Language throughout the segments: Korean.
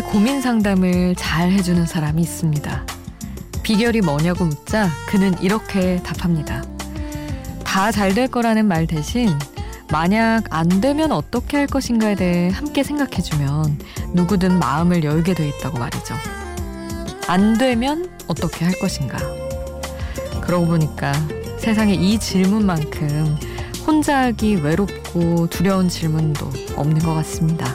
고민 상담을 잘 해주는 사람이 있습니다. 비결이 뭐냐고 묻자 그는 이렇게 답합니다. 다 잘 될 거라는 말 대신 만약 안 되면 어떻게 할 것인가에 대해 함께 생각해주면 누구든 마음을 열게 돼 있다고 말이죠. 안 되면 어떻게 할 것인가. 그러고 보니까 세상에 이 질문만큼 혼자 하기 외롭고 두려운 질문도 없는 것 같습니다.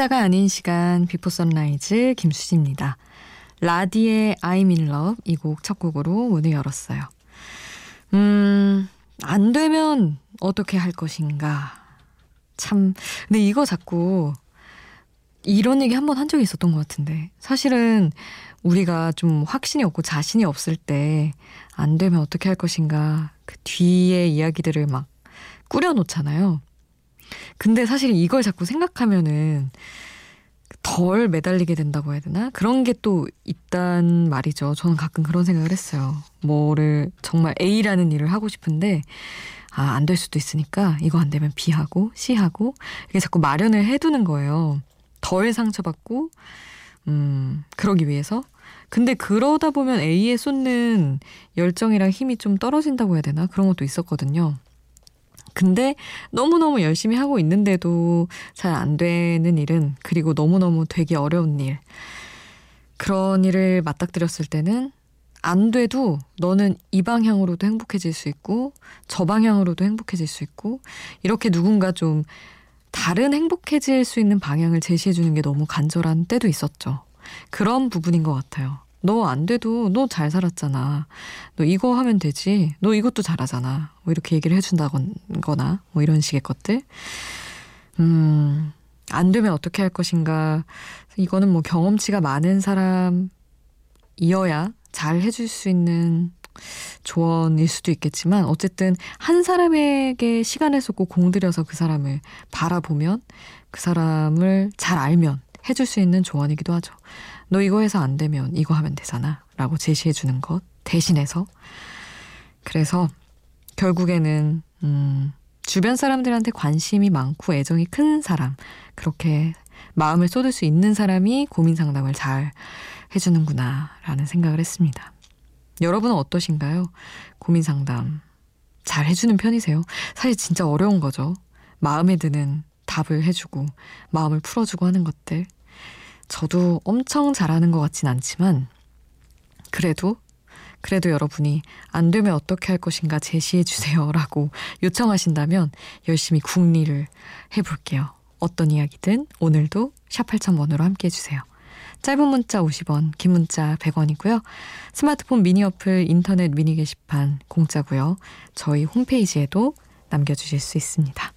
혼자가 아닌 시간 Before Sunrise 김수지입니다. 라디의 I'm in love 이 곡 첫 곡으로 문을 열었어요. 음, 안 되면 어떻게 할 것인가. 참, 근데 이거 자꾸 이런 얘기 한 번 한 적이 있었던 것 같은데. 사실은 우리가 좀 확신이 없고 자신이 없을 때 안 되면 어떻게 할 것인가. 그 뒤에 이야기들을 막 꾸려놓잖아요. 근데 사실 이걸 자꾸 생각하면은 덜 매달리게 된다고 해야 되나? 그런 게 또 있단 말이죠. 저는 가끔 그런 생각을 했어요. 뭐를 정말 A라는 일을 하고 싶은데 아, 안 될 수도 있으니까 이거 안 되면 B하고 C하고 이게 자꾸 마련을 해 두는 거예요. 덜 상처받고 음, 그러기 위해서. 근데 그러다 보면 A에 쏟는 열정이랑 힘이 좀 떨어진다고 해야 되나? 그런 것도 있었거든요. 근데 너무너무 열심히 하고 있는데도 잘 안 되는 일은 그리고 너무너무 되기 어려운 일 그런 일을 맞닥뜨렸을 때는 안 돼도 너는 이 방향으로도 행복해질 수 있고 저 방향으로도 행복해질 수 있고 이렇게 누군가 좀 다른 행복해질 수 있는 방향을 제시해 주는 게 너무 간절한 때도 있었죠. 그런 부분인 것 같아요. 너 안 돼도 너 잘 살았잖아. 너 이거 하면 되지. 너 이것도 잘하잖아. 뭐 이렇게 얘기를 해준다거나 뭐 이런 식의 것들. 음, 안 되면 어떻게 할 것인가. 이거는 뭐 경험치가 많은 사람이어야 잘 해줄 수 있는 조언일 수도 있겠지만 어쨌든 한 사람에게 시간을 쏟고 공들여서 그 사람을 바라보면 그 사람을 잘 알면 해줄 수 있는 조언이기도 하죠. 너 이거 해서 안 되면 이거 하면 되잖아. 라고 제시해 주는 것 대신해서. 그래서 결국에는, 음, 주변 사람들한테 관심이 많고 애정이 큰 사람, 그렇게 마음을 쏟을 수 있는 사람이 고민 상담을 잘 해주는구나, 라는 생각을 했습니다. 여러분은 어떠신가요? 고민 상담 잘 해주는 편이세요? 사실 진짜 어려운 거죠. 마음에 드는 답을 해주고, 마음을 풀어주고 하는 것들. 저도 엄청 잘하는 것 같진 않지만 그래도 그래도 여러분이 안 되면 어떻게 할 것인가 제시해 주세요라고 요청하신다면 열심히 궁리를 해볼게요. 어떤 이야기든 오늘도 샵 8000번으로 함께 해주세요. 짧은 문자 50원, 긴 문자 100원이고요. 스마트폰 미니 어플 인터넷 미니 게시판 공짜고요. 저희 홈페이지에도 남겨주실 수 있습니다.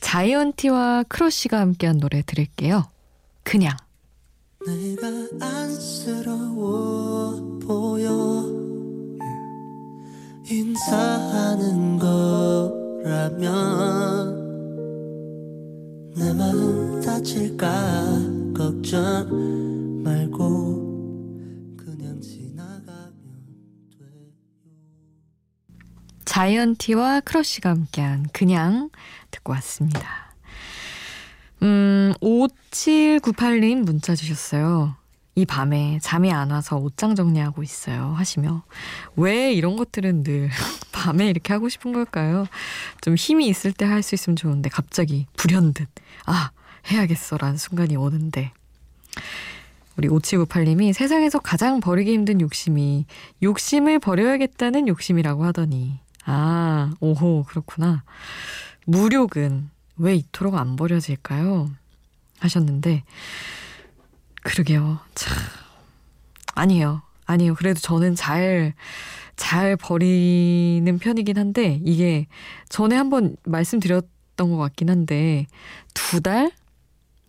자이언티와 크러쉬가 함께한 노래 들을게요. 그냥. 내가 안쓰러워 보여. 인사하는 거라면 내 마음 다칠까 걱정 말고 그냥 지나가면 돼요. 자이언티와 크러쉬가 함께한 그냥 듣고 왔습니다. 음, 5798님 문자 주셨어요. 이 밤에 잠이 안 와서 옷장 정리하고 있어요. 하시며. 왜 이런 것들은 늘 밤에 이렇게 하고 싶은 걸까요? 좀 힘이 있을 때 할 수 있으면 좋은데 갑자기 불현듯, 아, 해야겠어 라는 순간이 오는데. 우리 5798님이 세상에서 가장 버리기 힘든 욕심이 욕심을 버려야겠다는 욕심이라고 하더니. 아, 오호, 그렇구나. 무력은 왜 이토록 안 버려질까요? 하셨는데, 그러게요. 참. 아니에요. 아니요. 그래도 저는 잘, 잘 버리는 편이긴 한데, 이게 전에 한번 말씀드렸던 것 같긴 한데, 두 달?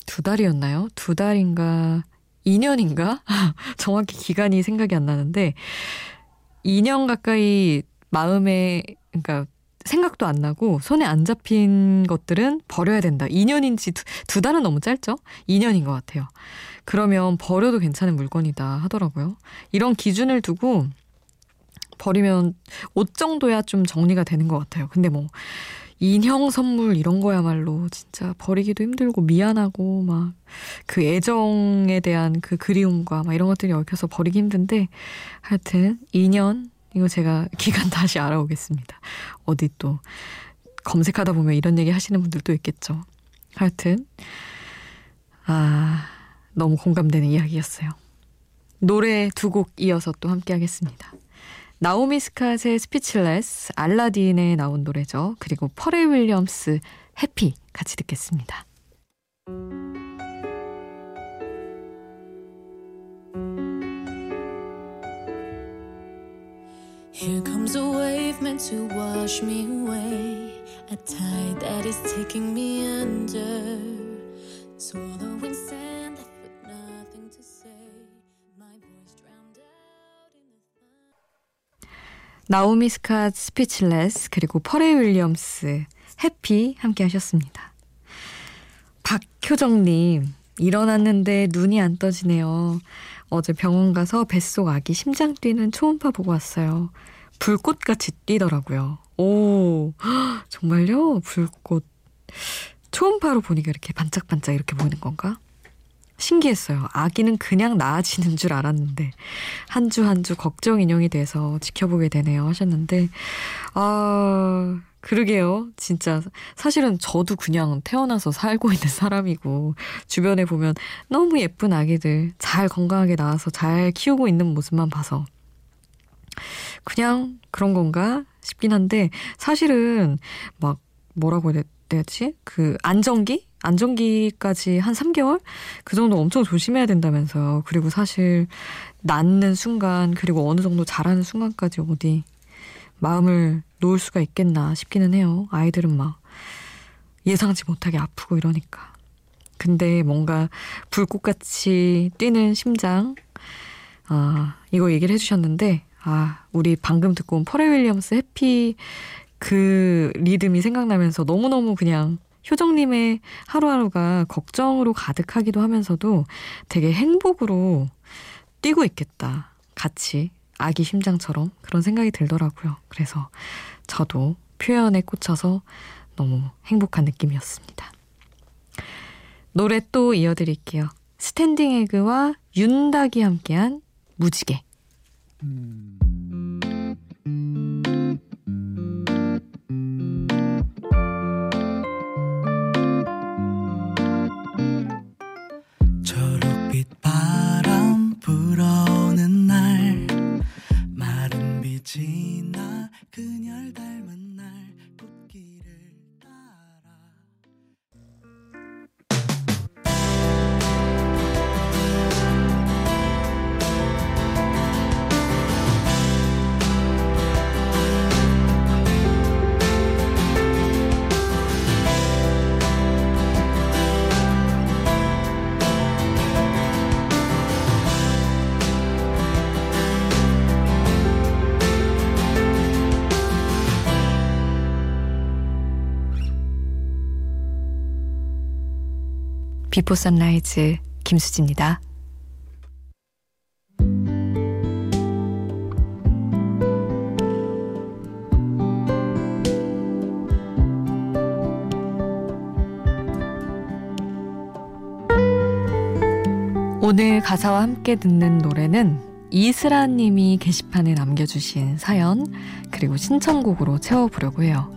두 달이었나요? 두 달인가, 2년인가? 정확히 기간이 생각이 안 나는데, 2년 가까이 마음에, 그러니까 생각도 안 나고 손에 안 잡힌 것들은 버려야 된다. 2년인지 두, 두 달은 너무 짧죠? 2년인 것 같아요. 그러면 버려도 괜찮은 물건이다 하더라고요. 이런 기준을 두고 버리면 옷 정도야 좀 정리가 되는 것 같아요. 근데 뭐 인형 선물 이런 거야말로 진짜 버리기도 힘들고 미안하고 막 그 애정에 대한 그 그리움과 막 이런 것들이 얽혀서 버리기 힘든데 하여튼 2년 이거 제가 기간 다시 알아오겠습니다. 어디 또 검색하다 보면 이런 얘기 하시는 분들도 있겠죠. 하여튼 아 너무 공감되는 이야기였어요. 노래 두 곡 이어서 또 함께 하겠습니다. 나오미 스캇의 스피치레스, 알라딘에 나온 노래죠. 그리고 퍼레 윌리엄스 해피 같이 듣겠습니다. Here comes a wave meant to wash me away. A tide that is taking me under. Swallowing sand with nothing to say. My voice drowned out in the thunder. Naomi Scott Speechless 그리고 Pharrell Williams Happy 함께 하셨습니다. 박효정님 일어났는데 눈이 안 떠지네요. 어제 병원 가서 뱃속 아기 심장 뛰는 초음파 보고 왔어요. 불꽃같이 뛰더라고요. 오, 정말요? 불꽃. 초음파로 보니까 이렇게 반짝반짝 이렇게 보이는 건가? 신기했어요. 아기는 그냥 나아지는 줄 알았는데 한 주 한 주 걱정 인형이 돼서 지켜보게 되네요 하셨는데 아 그러게요. 진짜 사실은 저도 그냥 태어나서 살고 있는 사람이고 주변에 보면 너무 예쁜 아기들 잘 건강하게 나와서 잘 키우고 있는 모습만 봐서 그냥 그런 건가 싶긴 한데 사실은 막 뭐라고 해야 되지? 그 안정기? 안정기까지 한 3개월? 그 정도 엄청 조심해야 된다면서요. 그리고 사실 낳는 순간 그리고 어느 정도 자라는 순간까지 어디 마음을 놓을 수가 있겠나 싶기는 해요. 아이들은 막 예상치 못하게 아프고 이러니까. 근데 뭔가 불꽃같이 뛰는 심장, 아, 이거 얘기를 해주셨는데, 아, 우리 방금 듣고 온 퍼레 윌리엄스 해피 그 리듬이 생각나면서 너무너무 그냥 효정님의 하루하루가 걱정으로 가득하기도 하면서도 되게 행복으로 뛰고 있겠다. 같이 아기 심장처럼 그런 생각이 들더라고요. 그래서 저도 표현에 꽂혀서 너무 행복한 느낌이었습니다. 노래 또 이어드릴게요. 스탠딩 에그와 윤닥이 함께한 무지개. 음. Before Sunrise 김수지입니다. 오늘 가사와 함께 듣는 노래는 이슬아 님이 게시판에 남겨주신 사연 그리고 신청곡으로 채워보려고 해요.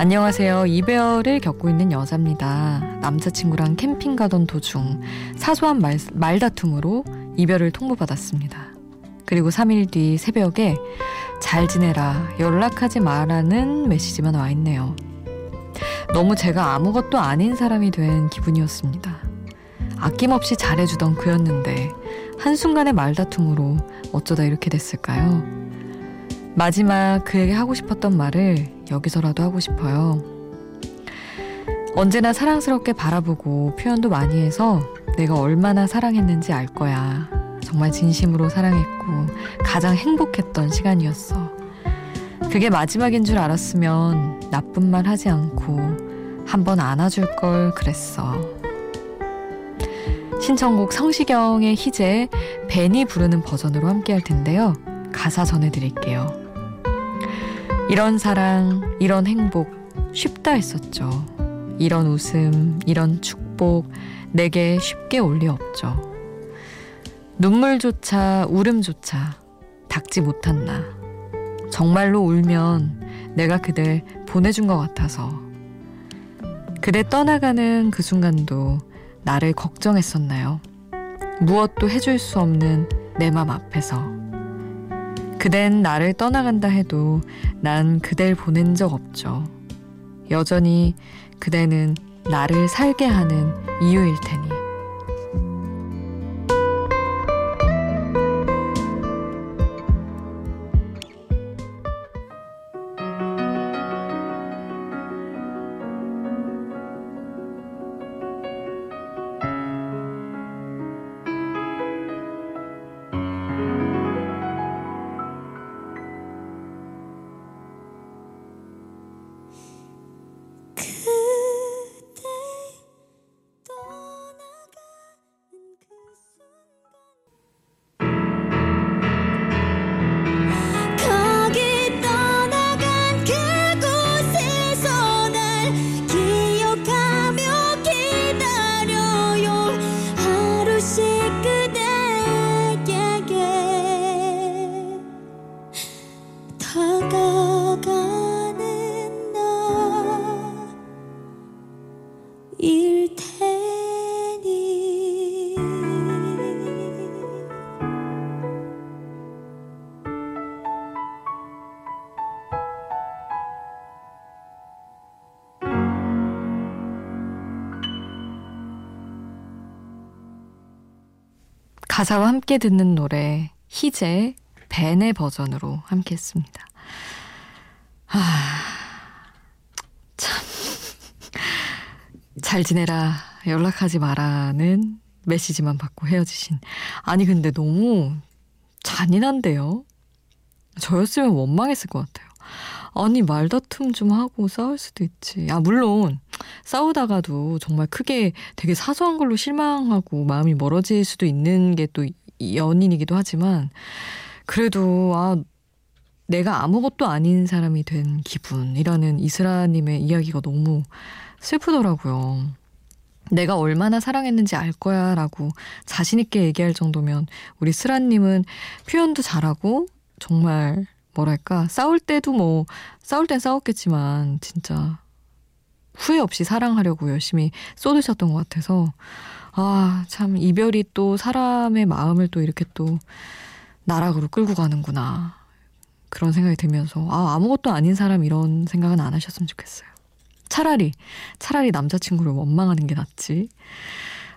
안녕하세요. 이별을 겪고 있는 여자입니다. 남자친구랑 캠핑 가던 도중 사소한 말, 말다툼으로 이별을 통보받았습니다. 그리고 3일 뒤 새벽에 잘 지내라, 연락하지 마라는 메시지만 와 있네요. 너무 제가 아무것도 아닌 사람이 된 기분이었습니다. 아낌없이 잘해주던 그였는데 한순간의 말다툼으로 어쩌다 이렇게 됐을까요? 마지막 그에게 하고 싶었던 말을 여기서라도 하고 싶어요. 언제나 사랑스럽게 바라보고 표현도 많이 해서 내가 얼마나 사랑했는지 알 거야. 정말 진심으로 사랑했고 가장 행복했던 시간이었어. 그게 마지막인 줄 알았으면 나쁜 말 하지 않고 한번 안아줄 걸 그랬어. 신청곡 성시경의 희재 벤이 부르는 버전으로 함께 할 텐데요. 가사 전해드릴게요. 이런 사랑, 이런 행복 쉽다 했었죠. 이런 웃음, 이런 축복 내게 쉽게 올 리 없죠. 눈물조차 울음조차 닦지 못한 나. 정말로 울면 내가 그댈 보내준 것 같아서. 그대 떠나가는 그 순간도 나를 걱정했었나요? 무엇도 해줄 수 없는 내 맘 앞에서. 그댄 나를 떠나간다 해도 난 그댈 보낸 적 없죠. 여전히 그대는 나를 살게 하는 이유일 테니. 가사와 함께 듣는 노래 희재 벤의 버전으로 함께 했습니다. 아, 참. 잘 지내라. 연락하지 마라는 메시지만 받고 헤어지신. 아니, 근데 너무 잔인한데요? 저였으면 원망했을 것 같아요. 아니, 말다툼 좀 하고 싸울 수도 있지. 아, 물론, 싸우다가도 정말 크게 되게 사소한 걸로 실망하고 마음이 멀어질 수도 있는 게 또 연인이기도 하지만, 그래도, 아, 내가 아무것도 아닌 사람이 된 기분이라는 이스라님의 이야기가 너무 슬프더라고요. 내가 얼마나 사랑했는지 알 거야 라고 자신있게 얘기할 정도면 우리 스라님은 표현도 잘하고 정말 뭐랄까 싸울 때도 뭐 싸울 땐 싸웠겠지만 진짜 후회 없이 사랑하려고 열심히 쏟으셨던 것 같아서 아 참 이별이 또 사람의 마음을 또 이렇게 또 나락으로 끌고 가는구나 그런 생각이 들면서 아 아무것도 아닌 사람 이런 생각은 안 하셨으면 좋겠어요. 차라리 차라리 남자친구를 원망하는 게 낫지.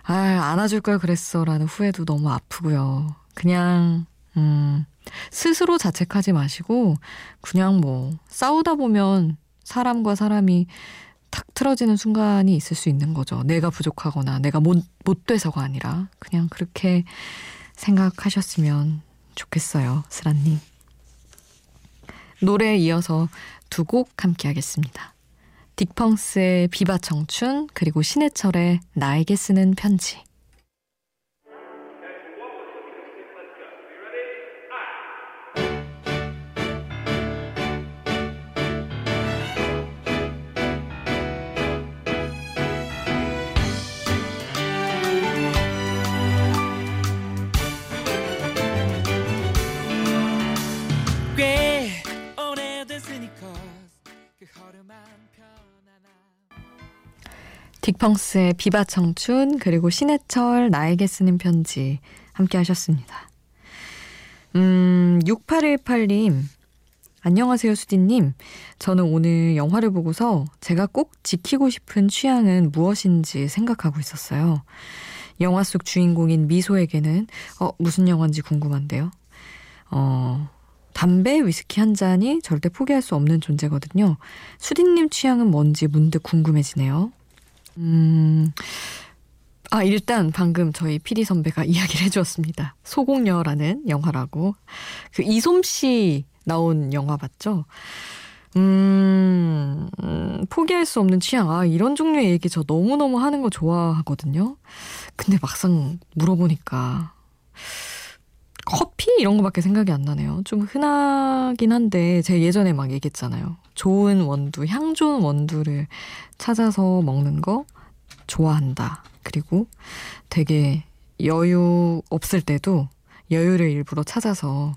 아 안아줄 걸 그랬어라는 후회도 너무 아프고요. 그냥 음 스스로 자책하지 마시고 그냥 뭐 싸우다 보면 사람과 사람이 탁 틀어지는 순간이 있을 수 있는 거죠. 내가 부족하거나 내가 못, 못 돼서가 아니라 그냥 그렇게 생각하셨으면 좋겠어요. 스라님. 노래에 이어서 두 곡 함께 하겠습니다. 딕펑스의 비바 청춘 그리고 신해철의 나에게 쓰는 편지 딕펑스의 비바 청춘 그리고 신해철 나에게 쓰는 편지 함께 하셨습니다. 음, 6818님 안녕하세요 수디님. 저는 오늘 영화를 보고서 제가 꼭 지키고 싶은 취향은 무엇인지 생각하고 있었어요. 영화 속 주인공인 미소에게는 어 무슨 영화인지 궁금한데요. 어 담배, 위스키 한 잔이 절대 포기할 수 없는 존재거든요. 수디님 취향은 뭔지 문득 궁금해지네요. 음, 아, 일단 방금 저희 피디 선배가 이야기를 해주었습니다. 소공녀라는 영화라고. 그 이솜 씨 나온 영화 맞죠? 음, 음, 포기할 수 없는 취향. 아, 이런 종류의 얘기 저 너무너무 하는 거 좋아하거든요. 근데 막상 물어보니까 커피 이런 거밖에 생각이 안 나네요. 좀 흔하긴 한데 제가 예전에 막 얘기했잖아요. 좋은 원두, 향 좋은 원두를 찾아서 먹는 거 좋아한다. 그리고 되게 여유 없을 때도 여유를 일부러 찾아서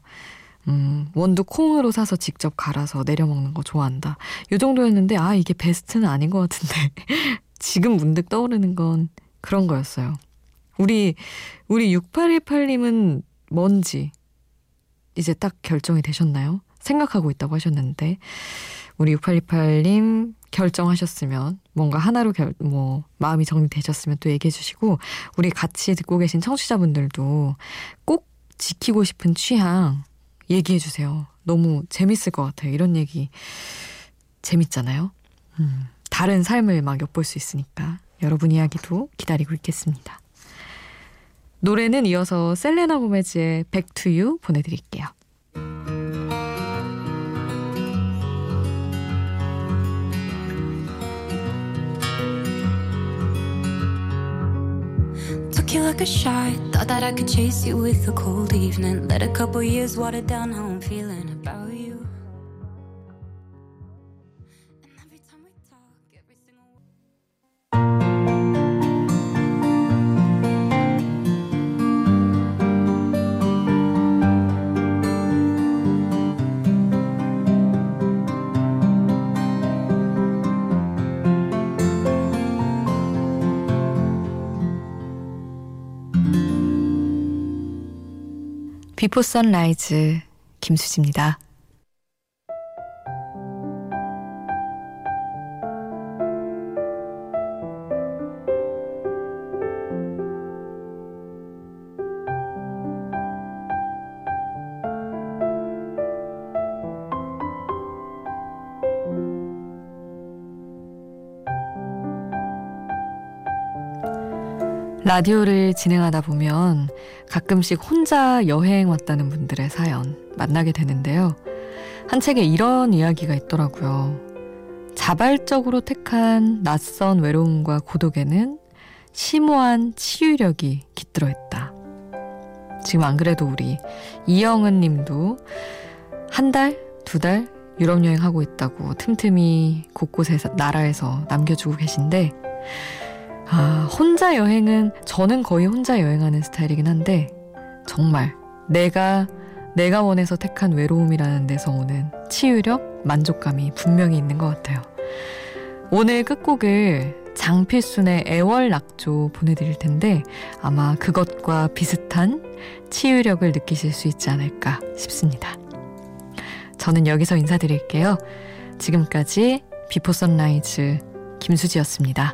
음, 원두 콩으로 사서 직접 갈아서 내려 먹는 거 좋아한다. 요 정도였는데 아 이게 베스트는 아닌 것 같은데 지금 문득 떠오르는 건 그런 거였어요. 우리 우리 6818님은 뭔지 이제 딱 결정이 되셨나요? 생각하고 있다고 하셨는데 우리 6828님 결정하셨으면 뭔가 하나로 결, 뭐 마음이 정리되셨으면 또 얘기해 주시고 우리 같이 듣고 계신 청취자분들도 꼭 지키고 싶은 취향 얘기해 주세요. 너무 재밌을 것 같아요. 이런 얘기 재밌잖아요. 음, 다른 삶을 막 엿볼 수 있으니까 여러분 이야기도 기다리고 있겠습니다. 노래는 이어서 셀레나 고메즈의 You 보내드릴게요. Took you like a shot. Thought that I could chase you with a cold evening. Let a couple years water down how I'm feeling 비포 선라이즈 김수지입니다. 라디오를 진행하다 보면 가끔씩 혼자 여행 왔다는 분들의 사연 만나게 되는데요. 한 책에 이런 이야기가 있더라고요. 자발적으로 택한 낯선 외로움과 고독에는 심오한 치유력이 깃들어 있다. 지금 안 그래도 우리 이영은 님도 한 달, 두 달 유럽 여행하고 있다고 틈틈이 곳곳에 나라에서 남겨주고 계신데 아, 혼자 여행은 저는 거의 혼자 여행하는 스타일이긴 한데 정말 내가 내가 원해서 택한 외로움이라는 데서 오는 치유력, 만족감이 분명히 있는 것 같아요. 오늘 끝곡을 장필순의 애월 낙조 보내드릴 텐데 아마 그것과 비슷한 치유력을 느끼실 수 있지 않을까 싶습니다. 저는 여기서 인사드릴게요. 지금까지 비포 선라이즈 김수지였습니다.